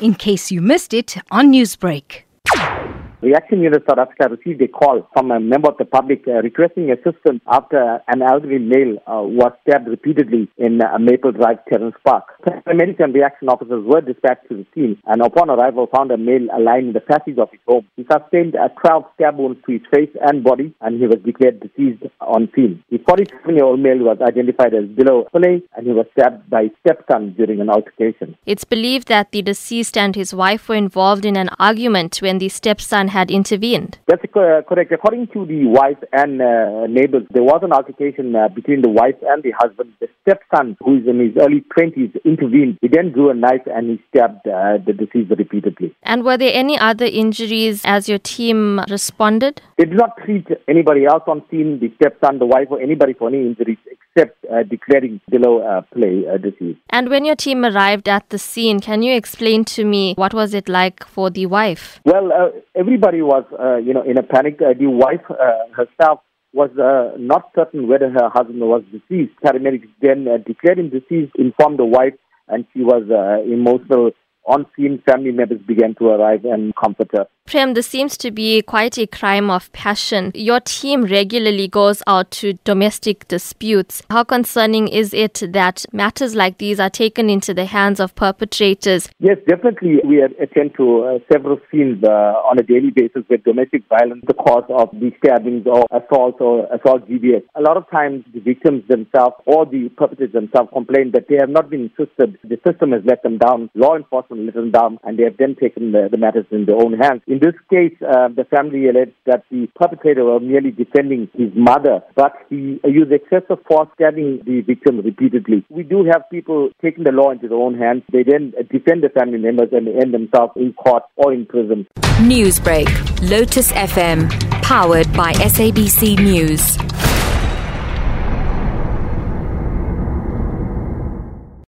in case you missed it on Newsbreak. Reaction Unit South Africa received a call from a member of the public uh, requesting assistance after an elderly male uh, was stabbed repeatedly in uh, Maple Drive, Trenance Park. Paramedics and reaction officers were dispatched to the scene and upon arrival found a male lying in the passage of his home. He sustained a 12 stab wounds to his face and body and he was declared deceased on scene. The 47-year-old male was identified as Dilo Pune and he was stabbed by his stepson during an altercation. It's believed that the deceased and his wife were involved in an argument when the stepson had intervened. That's uh, correct. According to the wife and uh, neighbors, there was an altercation uh, between the wife and the husband. The stepson, who is in his early 20s, intervened. He then drew a knife and he stabbed uh, the deceased repeatedly. And were there any other injuries as your team responded? They did not treat anybody else on scene, the stepson, the wife, or anybody for any injuries except uh, declaring below uh, play uh, disease. And when your team arrived at the scene, can you explain to me what was it like for the wife? Well, uh, everybody was, uh, you know, in a panic. Uh, the wife herself was not certain whether her husband was deceased. Paramedics then declared him deceased, informed the wife, and she was uh, emotional on scene family members began to arrive and comfort her. Prem, this seems to be quite a crime of passion. Your team regularly goes out to domestic disputes. How concerning is it that matters like these are taken into the hands of perpetrators? Yes, definitely. We attend to uh, several scenes uh, on a daily basis where domestic violence the cause of the stabbings or assaults or assault GBS. A lot of times the victims themselves or the perpetrators themselves complain that they have not been assisted. The system has let them down. Law enforcement let them down and they have then taken the, the matters in their own hands. In this case, uh, the family alleged that the perpetrator was merely defending his mother, but he used excessive force, stabbing the victim repeatedly. We do have people taking the law into their own hands. They then defend the family members and end themselves in court or in prison. Newsbreak, Lotus FM, powered by SABC News.